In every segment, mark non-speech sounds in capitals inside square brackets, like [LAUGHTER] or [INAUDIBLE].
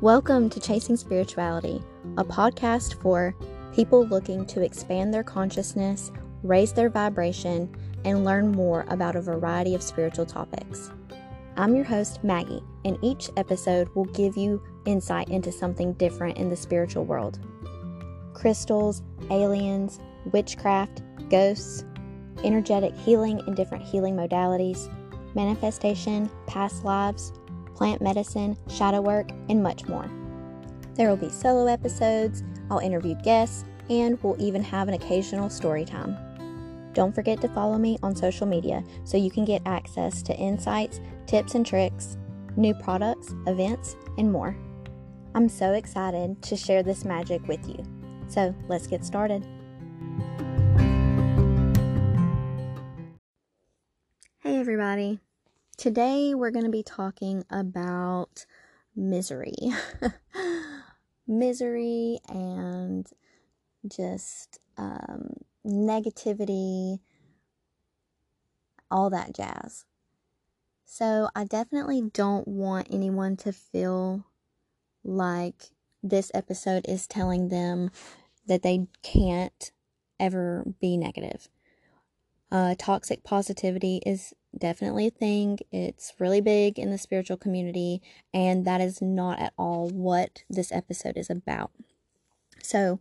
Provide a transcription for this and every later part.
Welcome to Chasing Spirituality, a podcast for people looking to expand their consciousness, raise their vibration, and learn more about a variety of spiritual topics. I'm your host, Maggie, and each episode will give you insight into something different in the spiritual world crystals, aliens, witchcraft, ghosts, energetic healing in different healing modalities, manifestation, past lives, plant medicine, shadow work, and much more. There will be solo episodes, I'll interview guests, and we'll even have an occasional story time. Don't forget to follow me on social media so you can get access to insights, tips and tricks, new products, events, and more. I'm so excited to share this magic with you. So let's get started. Hey, everybody. Today we're going to be talking about misery. [LAUGHS] misery and just um, negativity, all that jazz. So, I definitely don't want anyone to feel like this episode is telling them that they can't ever be negative. Uh, toxic positivity is definitely a thing. It's really big in the spiritual community, and that is not at all what this episode is about. So,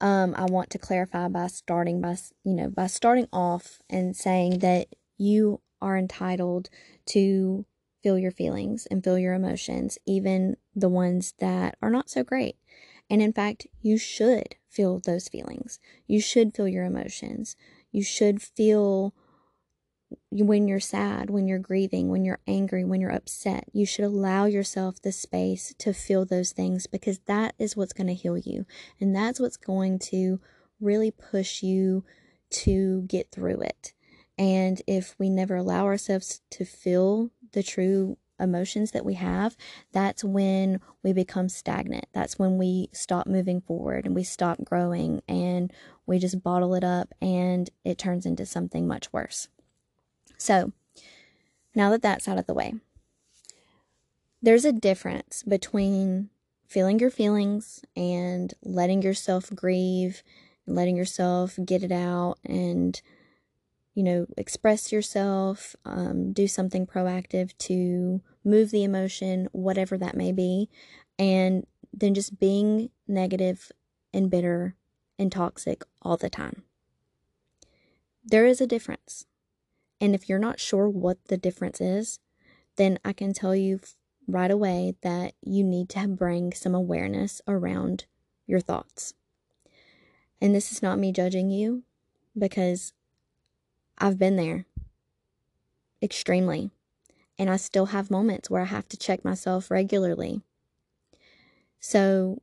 um, I want to clarify by starting by you know by starting off and saying that you are entitled to feel your feelings and feel your emotions, even the ones that are not so great. And in fact, you should feel those feelings. You should feel your emotions. You should feel when you're sad, when you're grieving, when you're angry, when you're upset. You should allow yourself the space to feel those things because that is what's going to heal you. And that's what's going to really push you to get through it. And if we never allow ourselves to feel the true emotions that we have, that's when we become stagnant. That's when we stop moving forward and we stop growing and we just bottle it up and it turns into something much worse. So, now that that's out of the way, there's a difference between feeling your feelings and letting yourself grieve, letting yourself get it out and you know, express yourself, um, do something proactive to move the emotion, whatever that may be, and then just being negative and bitter and toxic all the time. There is a difference. And if you're not sure what the difference is, then I can tell you right away that you need to bring some awareness around your thoughts. And this is not me judging you because I've been there extremely. And I still have moments where I have to check myself regularly. So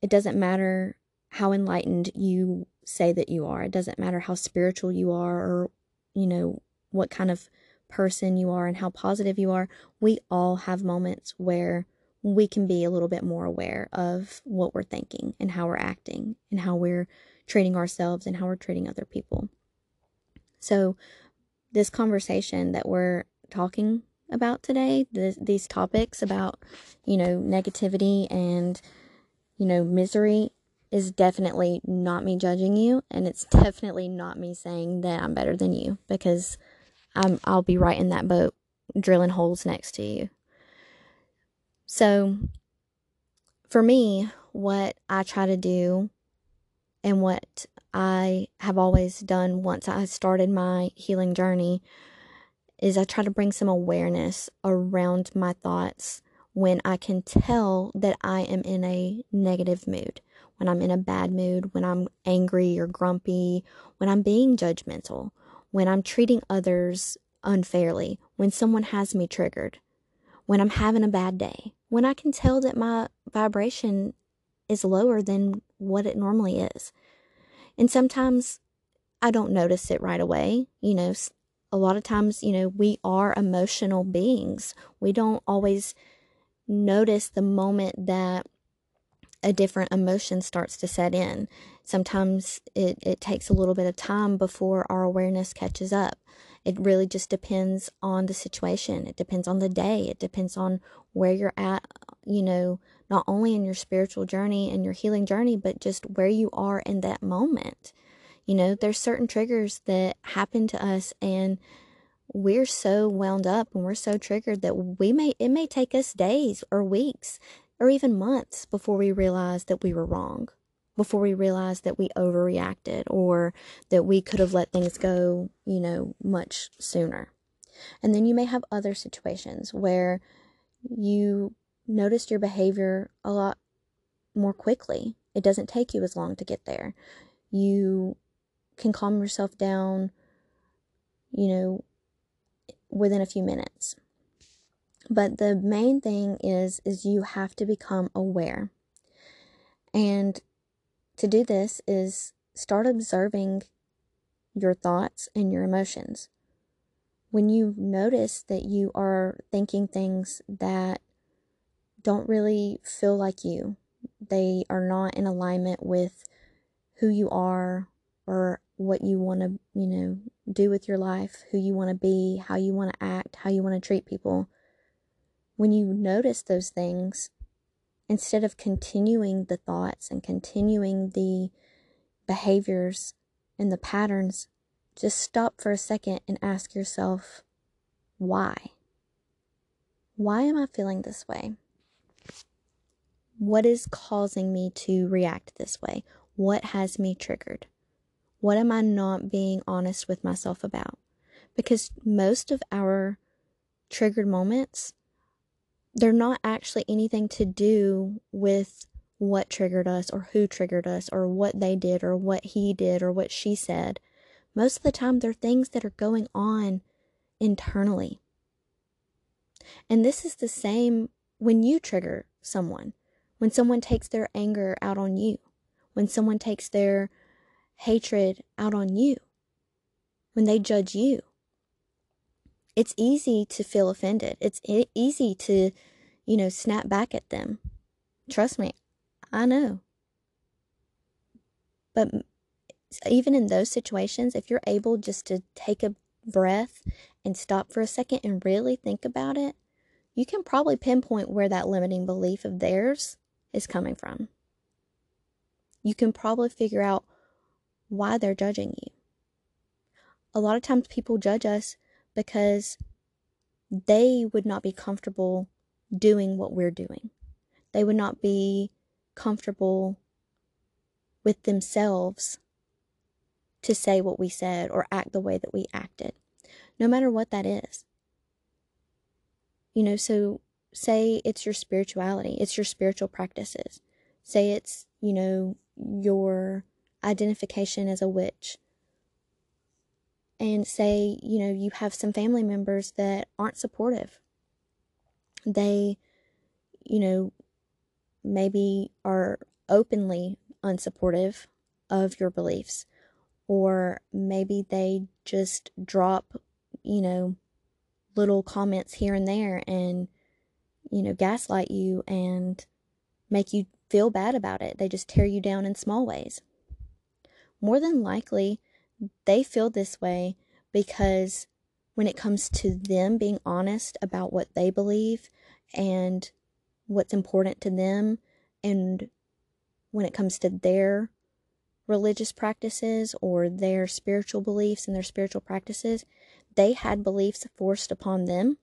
it doesn't matter how enlightened you say that you are. It doesn't matter how spiritual you are or, you know, what kind of person you are and how positive you are. We all have moments where we can be a little bit more aware of what we're thinking and how we're acting and how we're treating ourselves and how we're treating other people. So, this conversation that we're talking about today, these topics about, you know, negativity and, you know, misery is definitely not me judging you. And it's [LAUGHS] definitely not me saying that I'm better than you because I'm, I'll be right in that boat drilling holes next to you. So, for me, what I try to do and what I have always done once I started my healing journey is I try to bring some awareness around my thoughts when I can tell that I am in a negative mood, when I'm in a bad mood, when I'm angry or grumpy, when I'm being judgmental, when I'm treating others unfairly, when someone has me triggered, when I'm having a bad day, when I can tell that my vibration is lower than what it normally is. And sometimes I don't notice it right away. You know, a lot of times, you know, we are emotional beings. We don't always notice the moment that a different emotion starts to set in. Sometimes it, it takes a little bit of time before our awareness catches up. It really just depends on the situation. It depends on the day. It depends on where you're at, you know, not only in your spiritual journey and your healing journey, but just where you are in that moment. You know, there's certain triggers that happen to us and we're so wound up and we're so triggered that we may it may take us days or weeks or even months before we realize that we were wrong before we realize that we overreacted or that we could have let things go you know much sooner. And then you may have other situations where you noticed your behavior a lot more quickly. It doesn't take you as long to get there. You can calm yourself down you know within a few minutes. But the main thing is is you have to become aware. And to do this is start observing your thoughts and your emotions. When you notice that you are thinking things that don't really feel like you, they are not in alignment with who you are or what you want to, you know, do with your life, who you want to be, how you want to act, how you want to treat people. When you notice those things, instead of continuing the thoughts and continuing the behaviors and the patterns, just stop for a second and ask yourself, why? Why am I feeling this way? What is causing me to react this way? What has me triggered? What am I not being honest with myself about? Because most of our triggered moments, they're not actually anything to do with what triggered us or who triggered us or what they did or what he did or what she said. Most of the time, they're things that are going on internally. And this is the same when you trigger someone, when someone takes their anger out on you, when someone takes their hatred out on you, when they judge you. It's easy to feel offended. It's easy to, you know, snap back at them. Trust me, I know. But even in those situations, if you're able just to take a breath and stop for a second and really think about it, you can probably pinpoint where that limiting belief of theirs is coming from. You can probably figure out why they're judging you. A lot of times people judge us because they would not be comfortable doing what we're doing. They would not be comfortable with themselves to say what we said or act the way that we acted, no matter what that is. You know, so say it's your spirituality, it's your spiritual practices. Say it's, you know, your identification as a witch. And say, you know, you have some family members that aren't supportive. They, you know, maybe are openly unsupportive of your beliefs, or maybe they just drop, you know, little comments here and there and, you know, gaslight you and make you feel bad about it. They just tear you down in small ways more than likely they feel this way because when it comes to them being honest about what they believe and what's important to them and when it comes to their religious practices or their spiritual beliefs and their spiritual practices, they had beliefs forced upon them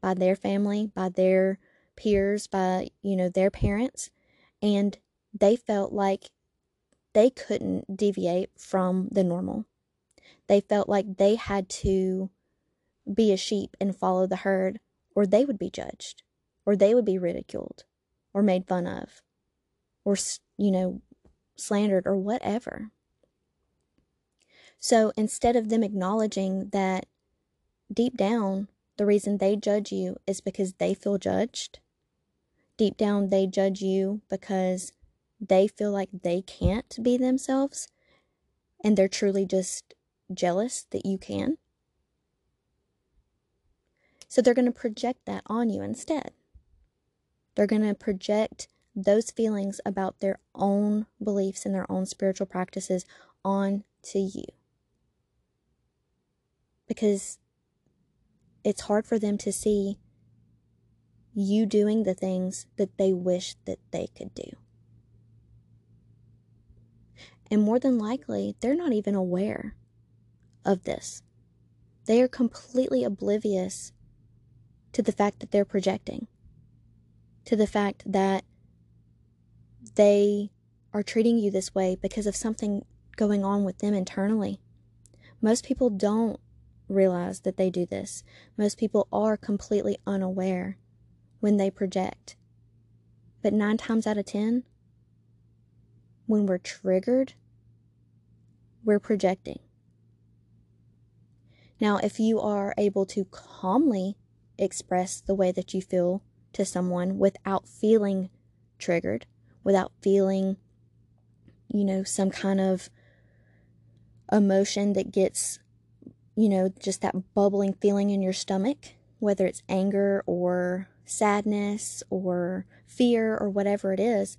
by their family, by their peers, by, you know, their parents, and they felt like they couldn't deviate from the normal. They felt like they had to be a sheep and follow the herd, or they would be judged, or they would be ridiculed, or made fun of, or, you know, slandered, or whatever. So instead of them acknowledging that deep down, the reason they judge you is because they feel judged, deep down, they judge you because they feel like they can't be themselves and they're truly just jealous that you can. So they're going to project that on you instead. They're going to project those feelings about their own beliefs and their own spiritual practices on to you. Because it's hard for them to see you doing the things that they wish that they could do. And more than likely, they're not even aware of this. They are completely oblivious to the fact that they're projecting, to the fact that they are treating you this way because of something going on with them internally. Most people don't realize that they do this. Most people are completely unaware when they project. But nine times out of ten, when we're triggered, we're projecting. Now, if you are able to calmly express the way that you feel to someone without feeling triggered, without feeling, you know, some kind of emotion that gets, you know, just that bubbling feeling in your stomach, whether it's anger or sadness or fear or whatever it is,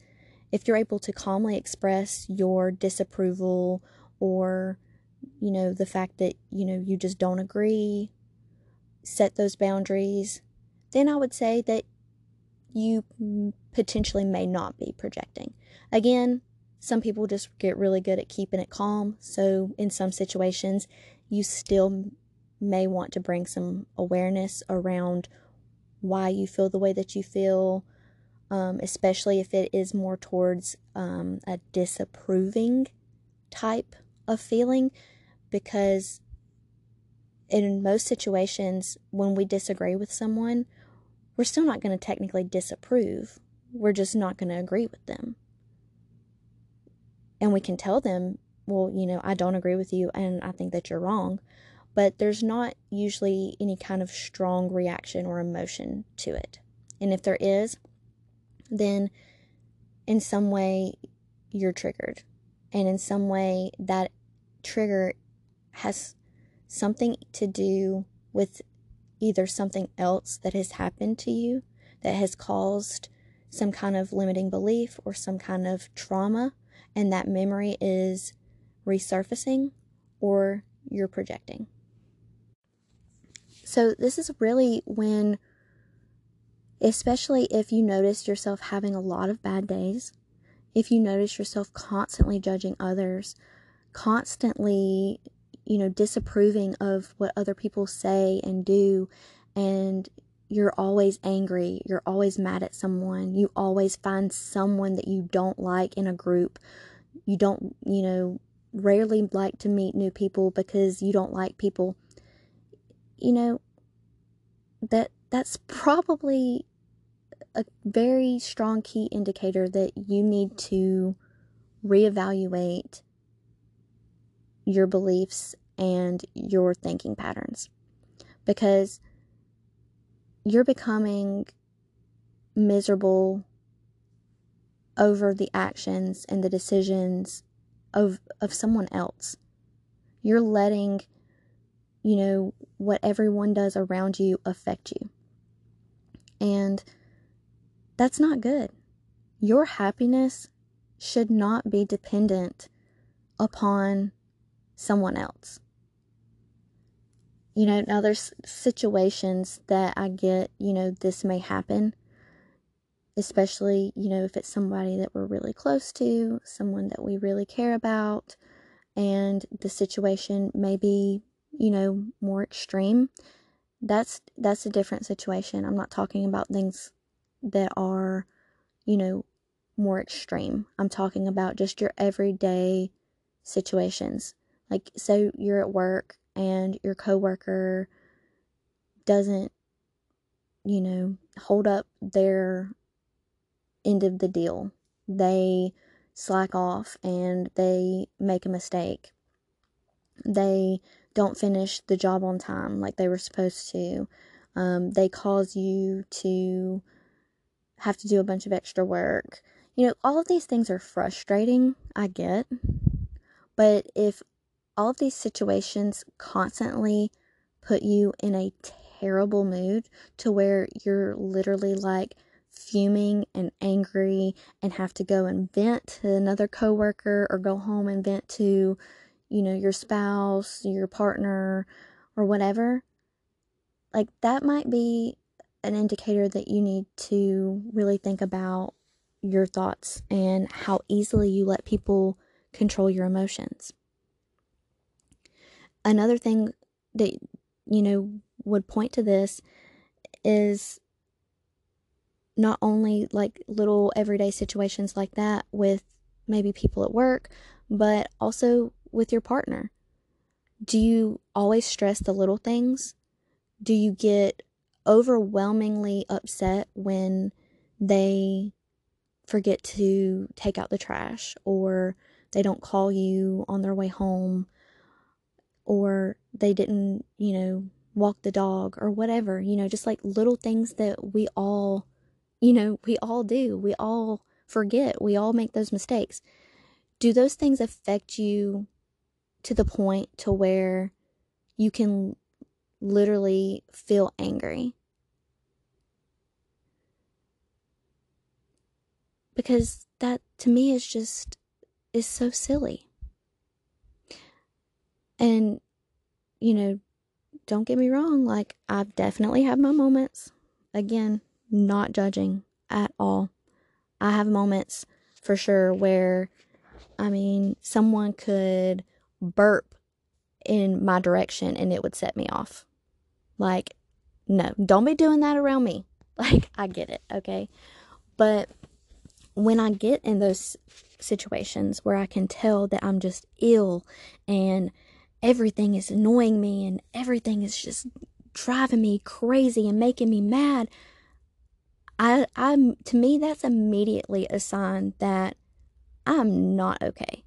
if you're able to calmly express your disapproval or, you know, the fact that, you know, you just don't agree, set those boundaries, then I would say that you potentially may not be projecting. Again, some people just get really good at keeping it calm. So, in some situations, you still may want to bring some awareness around why you feel the way that you feel, um, especially if it is more towards um, a disapproving type of feeling, because in most situations, when we disagree with someone, we're still not going to technically disapprove. We're just not going to agree with them and we can tell them, well, you know, I don't agree with you and I think that you're wrong. But there's not usually any kind of strong reaction or emotion to it. And if there is, then in some way you're triggered. And in some way that trigger has something to do with either something else that has happened to you that has caused some kind of limiting belief or some kind of trauma and that memory is resurfacing or you're projecting. So, this is really when, especially if you notice yourself having a lot of bad days, if you notice yourself constantly judging others, constantly, you know, disapproving of what other people say and do, and you're always angry, you're always mad at someone, you always find someone that you don't like in a group, you don't, you know, rarely like to meet new people because you don't like people, you know, that that's probably a very strong key indicator that you need to reevaluate your beliefs and your thinking patterns because you're becoming miserable over the actions and the decisions of of someone else. You're letting you know what everyone does around you affect you. And that's not good. Your happiness should not be dependent upon someone else you know, now there's situations that I get, you know, this may happen, especially, you know, if it's somebody that we're really close to, someone that we really care about, and the situation may be, you know, more extreme. That's that's a different situation. I'm not talking about things that are, you know, more extreme. I'm talking about just your everyday situations. Like so you're at work and your coworker doesn't, you know, hold up their end of the deal. They slack off and they make a mistake. They don't finish the job on time like they were supposed to. Um, they cause you to have to do a bunch of extra work. You know, all of these things are frustrating, I get. But if all of these situations constantly put you in a terrible mood to where you're literally like fuming and angry and have to go and vent to another coworker or go home and vent to you know your spouse, your partner or whatever. Like that might be an indicator that you need to really think about your thoughts and how easily you let people control your emotions. Another thing that, you know, would point to this is not only like little everyday situations like that with maybe people at work, but also with your partner. Do you always stress the little things? Do you get overwhelmingly upset when they forget to take out the trash or they don't call you on their way home or they didn't, you know, walk the dog or whatever, you know, just like little things that we all, you know, we all do. We all forget. We all make those mistakes. Do those things affect you to the point to where you can literally feel angry? Because that to me is just is so silly. And you know, don't get me wrong, like I've definitely had my moments. Again, not judging at all. I have moments for sure where I mean, someone could burp in my direction and it would set me off. Like, no, don't be doing that around me. [LAUGHS] Like, I get it, okay? But when I get in those situations where I can tell that I'm just ill and everything is annoying me and everything is just driving me crazy and making me mad, I I'm to me that's immediately a sign that I'm not okay.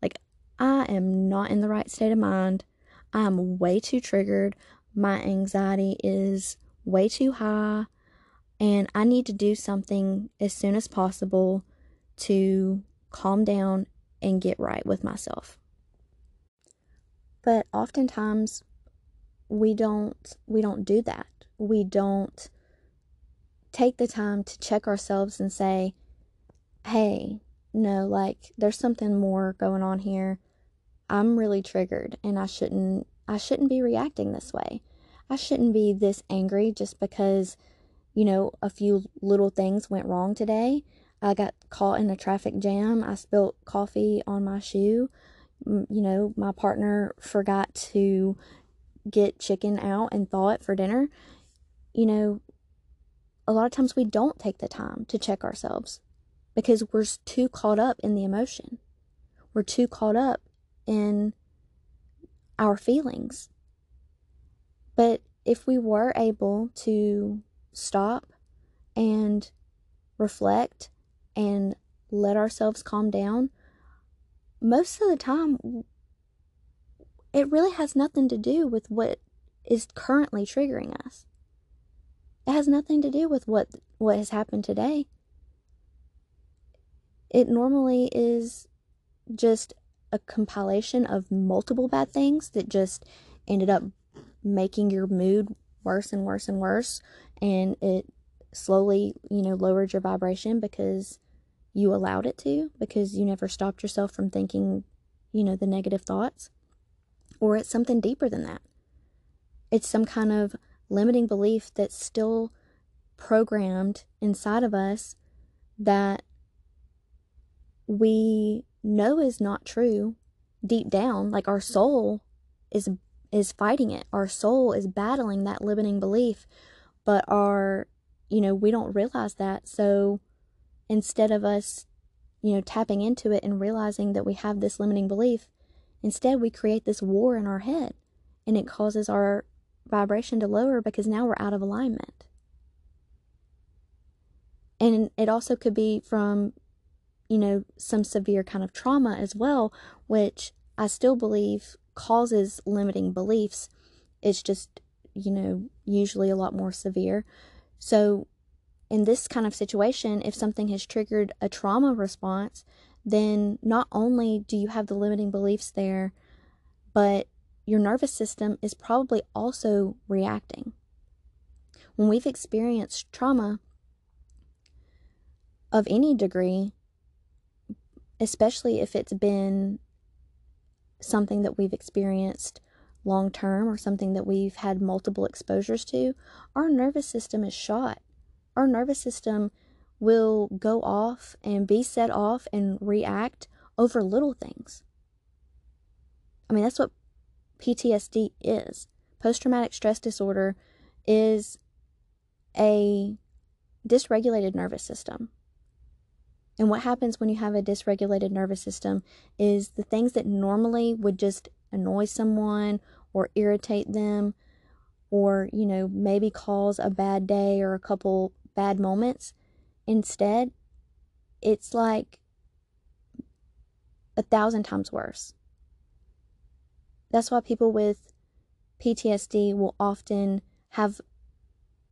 Like I am not in the right state of mind. I'm way too triggered. My anxiety is way too high and I need to do something as soon as possible to calm down and get right with myself. But oftentimes we don't we don't do that. We don't take the time to check ourselves and say, "Hey, no, like there's something more going on here. I'm really triggered and I shouldn't I shouldn't be reacting this way. I shouldn't be this angry just because, you know, a few little things went wrong today. I got caught in a traffic jam. I spilled coffee on my shoe. You know, my partner forgot to get chicken out and thaw it for dinner. You know, a lot of times we don't take the time to check ourselves because we're too caught up in the emotion. We're too caught up in our feelings. But if we were able to stop and reflect and let ourselves calm down, most of the time, it really has nothing to do with what is currently triggering us. It has nothing to do with what what has happened today. It normally is just a compilation of multiple bad things that just ended up making your mood worse and worse and worse and it slowly, you know, lowered your vibration because you allowed it to because you never stopped yourself from thinking, you know, the negative thoughts. Or it's something deeper than that. It's some kind of limiting belief that's still programmed inside of us that we know is not true deep down like our soul is is fighting it our soul is battling that limiting belief but our you know we don't realize that so instead of us you know tapping into it and realizing that we have this limiting belief instead we create this war in our head and it causes our vibration to lower because now we're out of alignment and it also could be from you know, some severe kind of trauma as well, which I still believe causes limiting beliefs. It's just, you know, usually a lot more severe. So, in this kind of situation, if something has triggered a trauma response, then not only do you have the limiting beliefs there, but your nervous system is probably also reacting. When we've experienced trauma of any degree, especially if it's been something that we've experienced long term or something that we've had multiple exposures to, our nervous system is shot. Our nervous system will go off and be set off and react over little things. I mean, that's what PTSD is. Post traumatic stress disorder is a dysregulated nervous system. And what happens when you have a dysregulated nervous system is the things that normally would just annoy someone or irritate them or, you know, maybe cause a bad day or a couple bad moments. Instead, it's like a thousand times worse. That's why people with PTSD will often have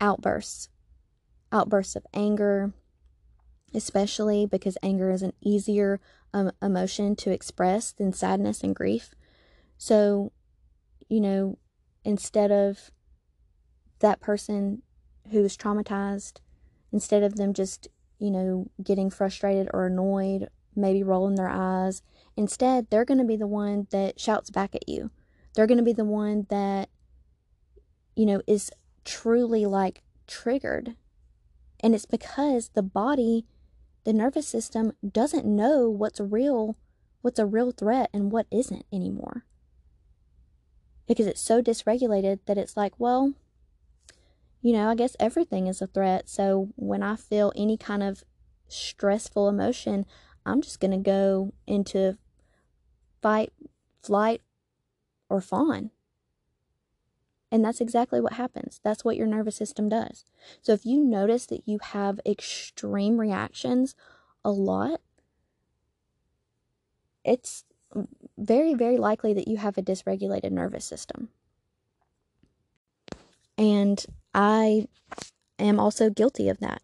outbursts outbursts of anger, especially because anger is an easier um, emotion to express than sadness and grief. So, you know, instead of that person who is traumatized, instead of them just, you know, getting frustrated or annoyed, maybe rolling their eyes, instead, they're going to be the one that shouts back at you. They're going to be the one that, you know, is truly like triggered and it's because the body, the nervous system, doesn't know what's real, what's a real threat and what isn't anymore. Because it's so dysregulated that it's like, well, you know, I guess everything is a threat. So when I feel any kind of stressful emotion, I'm just going to go into fight, flight, or fawn. And that's exactly what happens. That's what your nervous system does. So if you notice that you have extreme reactions a lot, it's very, very likely that you have a dysregulated nervous system. And I am also guilty of that.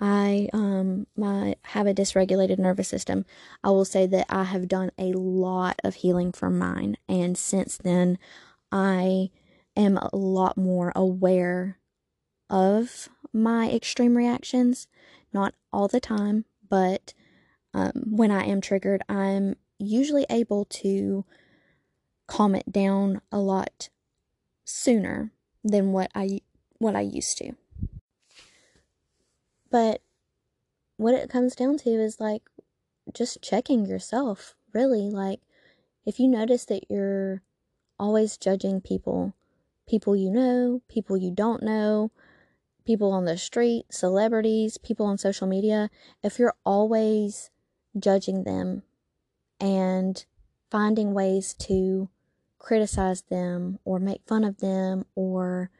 I um my have a dysregulated nervous system. I will say that I have done a lot of healing from mine and since then I am a lot more aware of my extreme reactions. Not all the time, but um, when I am triggered, I'm usually able to calm it down a lot sooner than what I what I used to. But what it comes down to is like just checking yourself, really. Like if you notice that you're always judging people people you know, people you don't know, people on the street, celebrities, people on social media, if you're always judging them and finding ways to criticize them or make fun of them or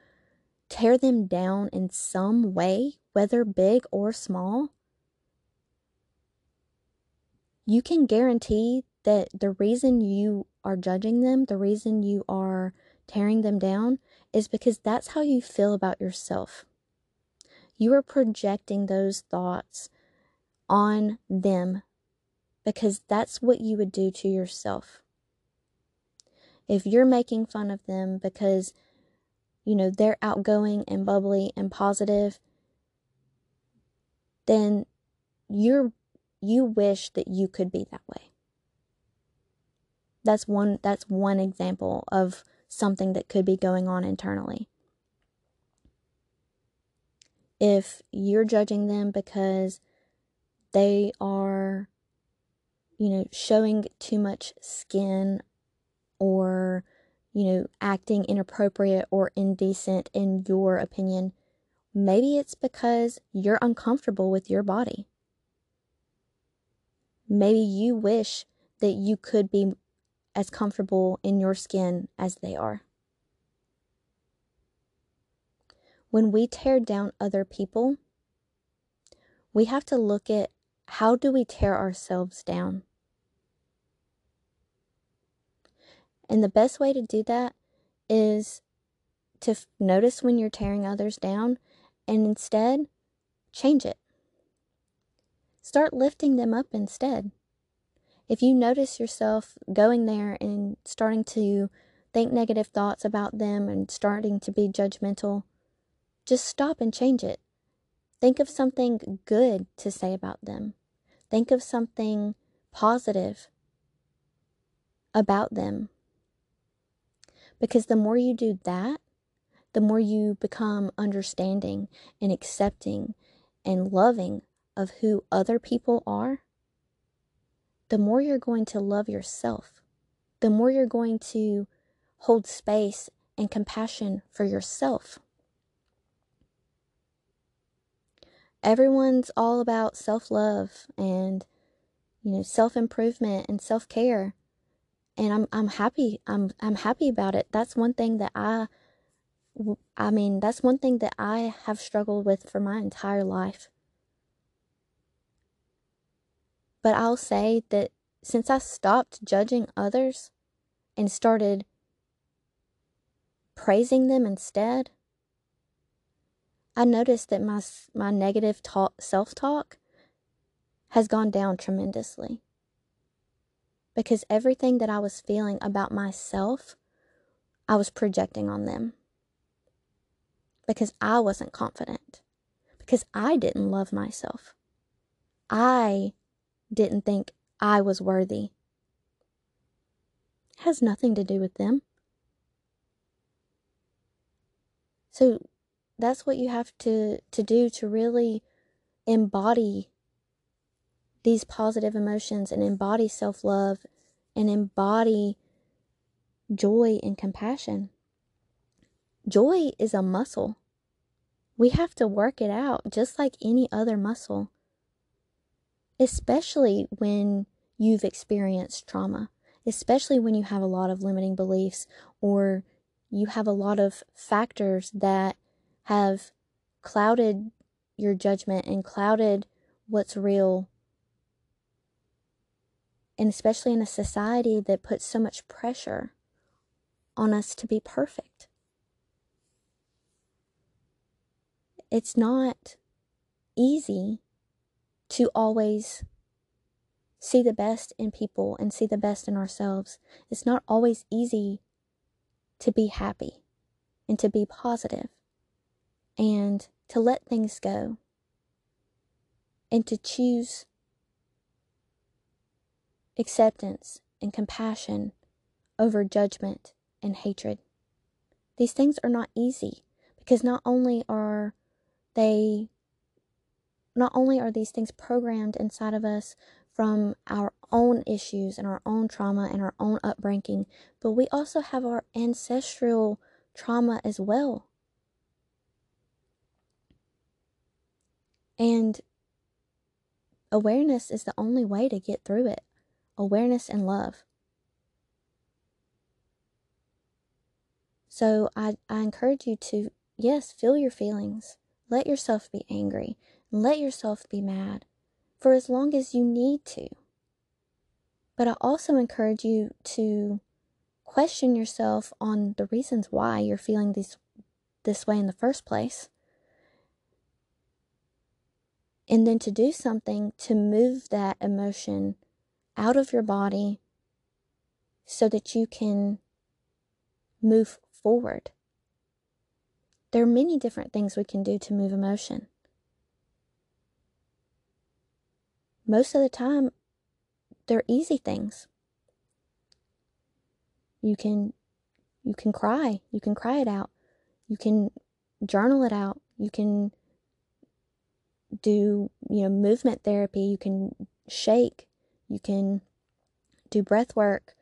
tear them down in some way, whether big or small, you can guarantee that the reason you are judging them, the reason you are tearing them down is because that's how you feel about yourself. You are projecting those thoughts on them because that's what you would do to yourself. If you're making fun of them because, you know, they're outgoing and bubbly and positive, then you're you wish that you could be that way. That's one that's one example of something that could be going on internally. If you're judging them because they are, you know, showing too much skin or, you know, acting inappropriate or indecent in your opinion, maybe it's because you're uncomfortable with your body. Maybe you wish that you could be as comfortable in your skin as they are. When we tear down other people, we have to look at how do we tear ourselves down? And the best way to do that is to f- notice when you're tearing others down and instead change it. Start lifting them up instead if you notice yourself going there and starting to think negative thoughts about them and starting to be judgmental, just stop and change it. Think of something good to say about them. Think of something positive about them. Because the more you do that, the more you become understanding and accepting and loving of who other people are, the more you're going to love yourself, the more you're going to hold space and compassion for yourself. Everyone's all about self love and, you know, self improvement and self care. And I'm, I'm happy. I'm, I'm happy about it. That's one thing that I, I mean, that's one thing that I have struggled with for my entire life. But I'll say that since I stopped judging others and started praising them instead, I noticed that my my negative talk, self-talk has gone down tremendously. Because everything that I was feeling about myself, I was projecting on them. Because I wasn't confident. Because I didn't love myself. I didn't think I was worthy. It has nothing to do with them. So that's what you have to, to do to really embody these positive emotions and embody self love and embody joy and compassion. Joy is a muscle. We have to work it out just like any other muscle, especially when you've experienced trauma, especially when you have a lot of limiting beliefs or you have a lot of factors that have clouded your judgment and clouded what's real. And especially in a society that puts so much pressure on us to be perfect. It's not easy to always see the best in people and see the best in ourselves. It's not always easy to be happy and to be positive and to let things go and to choose acceptance and compassion over judgment and hatred. These things are not easy because not only are they not only are these things programmed inside of us from our own issues and our own trauma and our own upbringing, but we also have our ancestral trauma as well. And awareness is the only way to get through it awareness and love. So I, I encourage you to, yes, feel your feelings. Let yourself be angry. Let yourself be mad for as long as you need to. But I also encourage you to question yourself on the reasons why you're feeling this this way in the first place and then to do something to move that emotion out of your body so that you can move forward. There are many different things we can do to move emotion. Most of the time, they're easy things. You can you can cry, you can cry it out. You can journal it out. You can do, you know, movement therapy, you can shake, you can do breath work,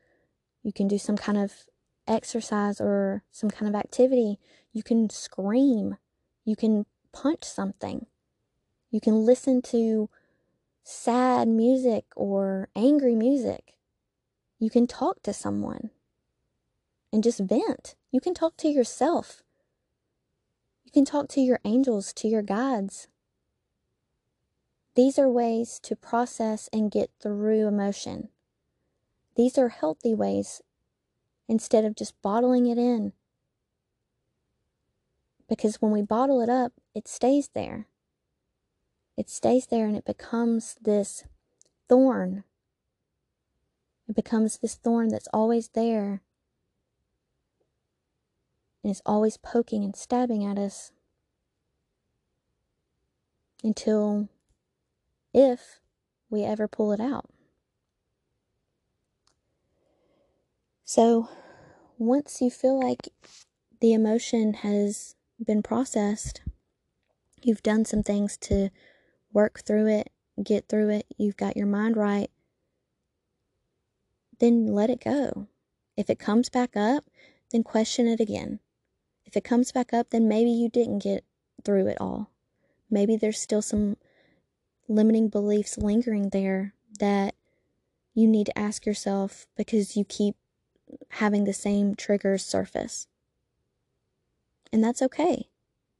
you can do some kind of exercise or some kind of activity, you can scream, you can punch something, you can listen to sad music or angry music. You can talk to someone and just vent. You can talk to yourself. You can talk to your angels, to your guides. These are ways to process and get through emotion. These are healthy ways instead of just bottling it in. Because when we bottle it up, it stays there. It stays there and it becomes this thorn. It becomes this thorn that's always there. And it's always poking and stabbing at us until if we ever pull it out. So, once you feel like the emotion has been processed, you've done some things to work through it, get through it, you've got your mind right, then let it go. If it comes back up, then question it again. If it comes back up, then maybe you didn't get through it all. Maybe there's still some limiting beliefs lingering there that you need to ask yourself because you keep having the same triggers surface. And that's okay.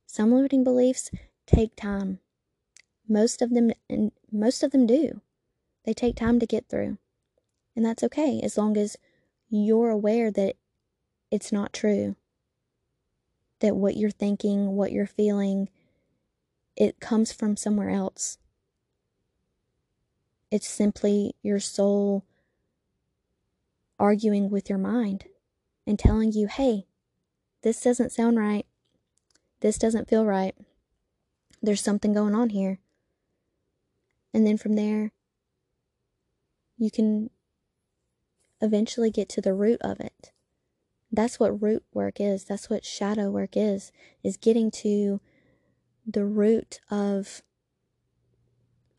Some limiting beliefs take time. Most of them most of them do. They take time to get through. And that's okay as long as you're aware that it's not true. That what you're thinking, what you're feeling, it comes from somewhere else. It's simply your soul arguing with your mind and telling you, hey, this doesn't sound right. This doesn't feel right. There's something going on here. And then from there, you can eventually get to the root of it. That's what root work is. That's what shadow work is, is getting to the root of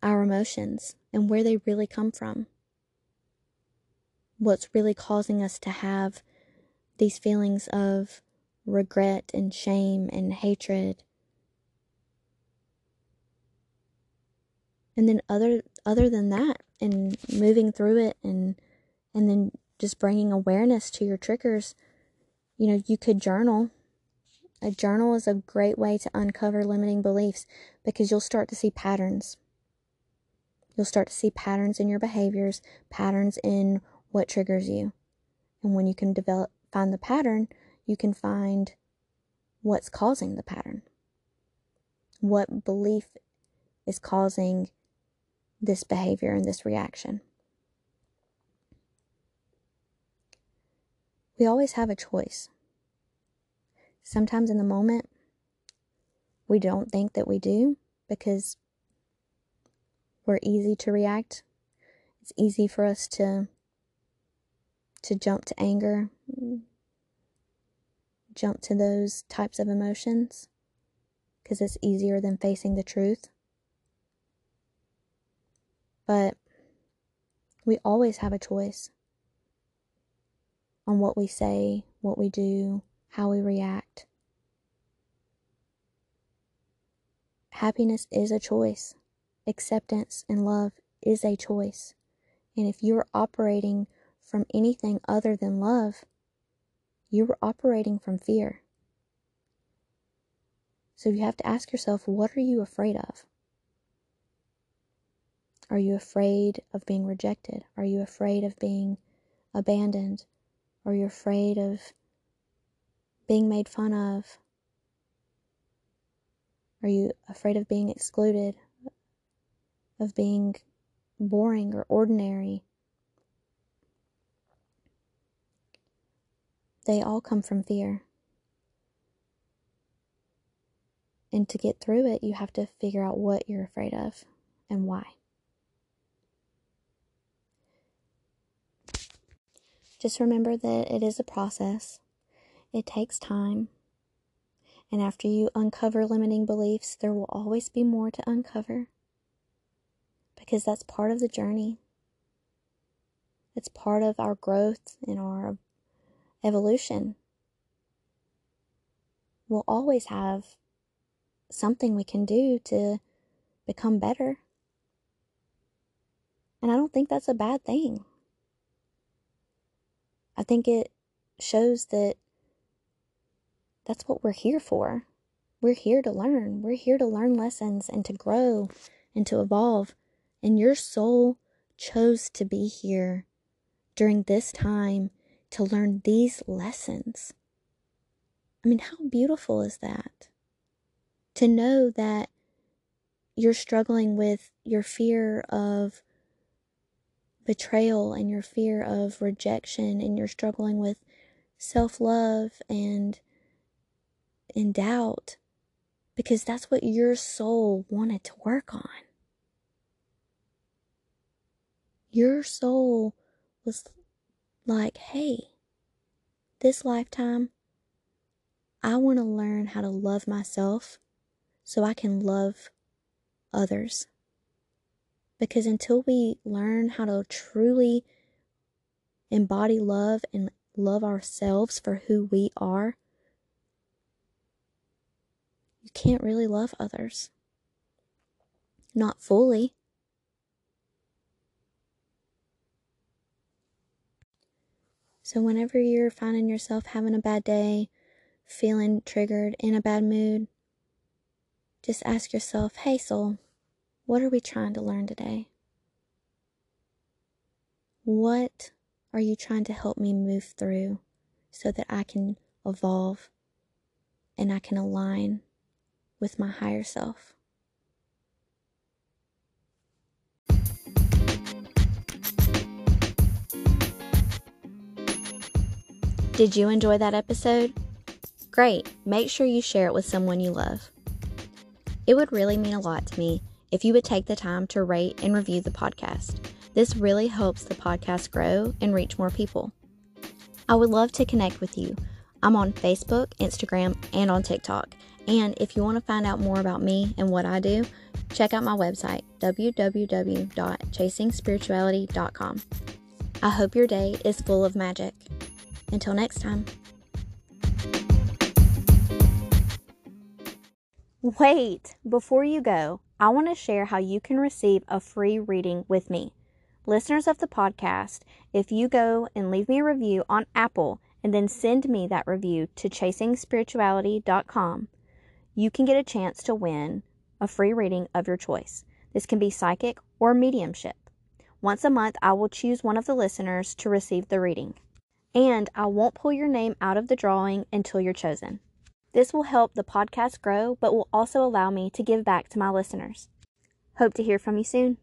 our emotions and where they really come from. What's really causing us to have these feelings of regret and shame and hatred. And then other other than that and moving through it and and then just bringing awareness to your triggers, you know, you could journal a journal is a great way to uncover limiting beliefs because you'll start to see patterns. You'll start to see patterns in your behaviors, patterns in what triggers you. And when you can develop find the pattern, you can find what's causing the pattern. What belief is causing this behavior and this reaction. We always have a choice. Sometimes in the moment, we don't think that we do because we're easy to react. It's easy for us to to jump to anger, jump to those types of emotions because it's easier than facing the truth. But we always have a choice on what we say, what we do, how we react. Happiness is a choice. Acceptance and love is a choice. And if you're operating from anything other than love, you are operating from fear. So you have to ask yourself, what are you afraid of? Are you afraid of being rejected? Are you afraid of being abandoned? Are you afraid of being made fun of? Are you afraid of being excluded? Of being boring or ordinary? They all come from fear. And to get through it, you have to figure out what you're afraid of and why. Just remember that it is a process. It takes time. And after you uncover limiting beliefs, there will always be more to uncover because that's part of the journey. It's part of our growth and our evolution. We'll always have something we can do to become better. And I don't think that's a bad thing. I think it shows that that's what we're here for. We're here to learn. We're here to learn lessons and to grow and to evolve. And your soul chose to be here during this time to learn these lessons. I mean, how beautiful is that? To know that you're struggling with your fear of betrayal and your fear of rejection, and you're struggling with self love and in doubt because that's what your soul wanted to work on. Your soul was like, hey, this lifetime, I want to learn how to love myself so I can love others. Because until we learn how to truly embody love and love ourselves for who we are, you can't really love others. Not fully. So, whenever you're finding yourself having a bad day, feeling triggered, in a bad mood, just ask yourself, hey, soul, what are we trying to learn today? What are you trying to help me move through so that I can evolve and I can align with my higher self? Did you enjoy that episode? Great. Make sure you share it with someone you love. It would really mean a lot to me if you would take the time to rate and review the podcast. This really helps the podcast grow and reach more people. I would love to connect with you. I'm on Facebook, Instagram, and on TikTok. And if you want to find out more about me and what I do, check out my website, www.chasingspirituality.com. I hope your day is full of magic. Until next time. Wait, before you go, I want to share how you can receive a free reading with me. Listeners of the podcast, if you go and leave me a review on Apple and then send me that review to chasingspirituality.com, you can get a chance to win a free reading of your choice. This can be psychic or mediumship. Once a month, I will choose one of the listeners to receive the reading. And I won't pull your name out of the drawing until you're chosen. This will help the podcast grow, but will also allow me to give back to my listeners. Hope to hear from you soon.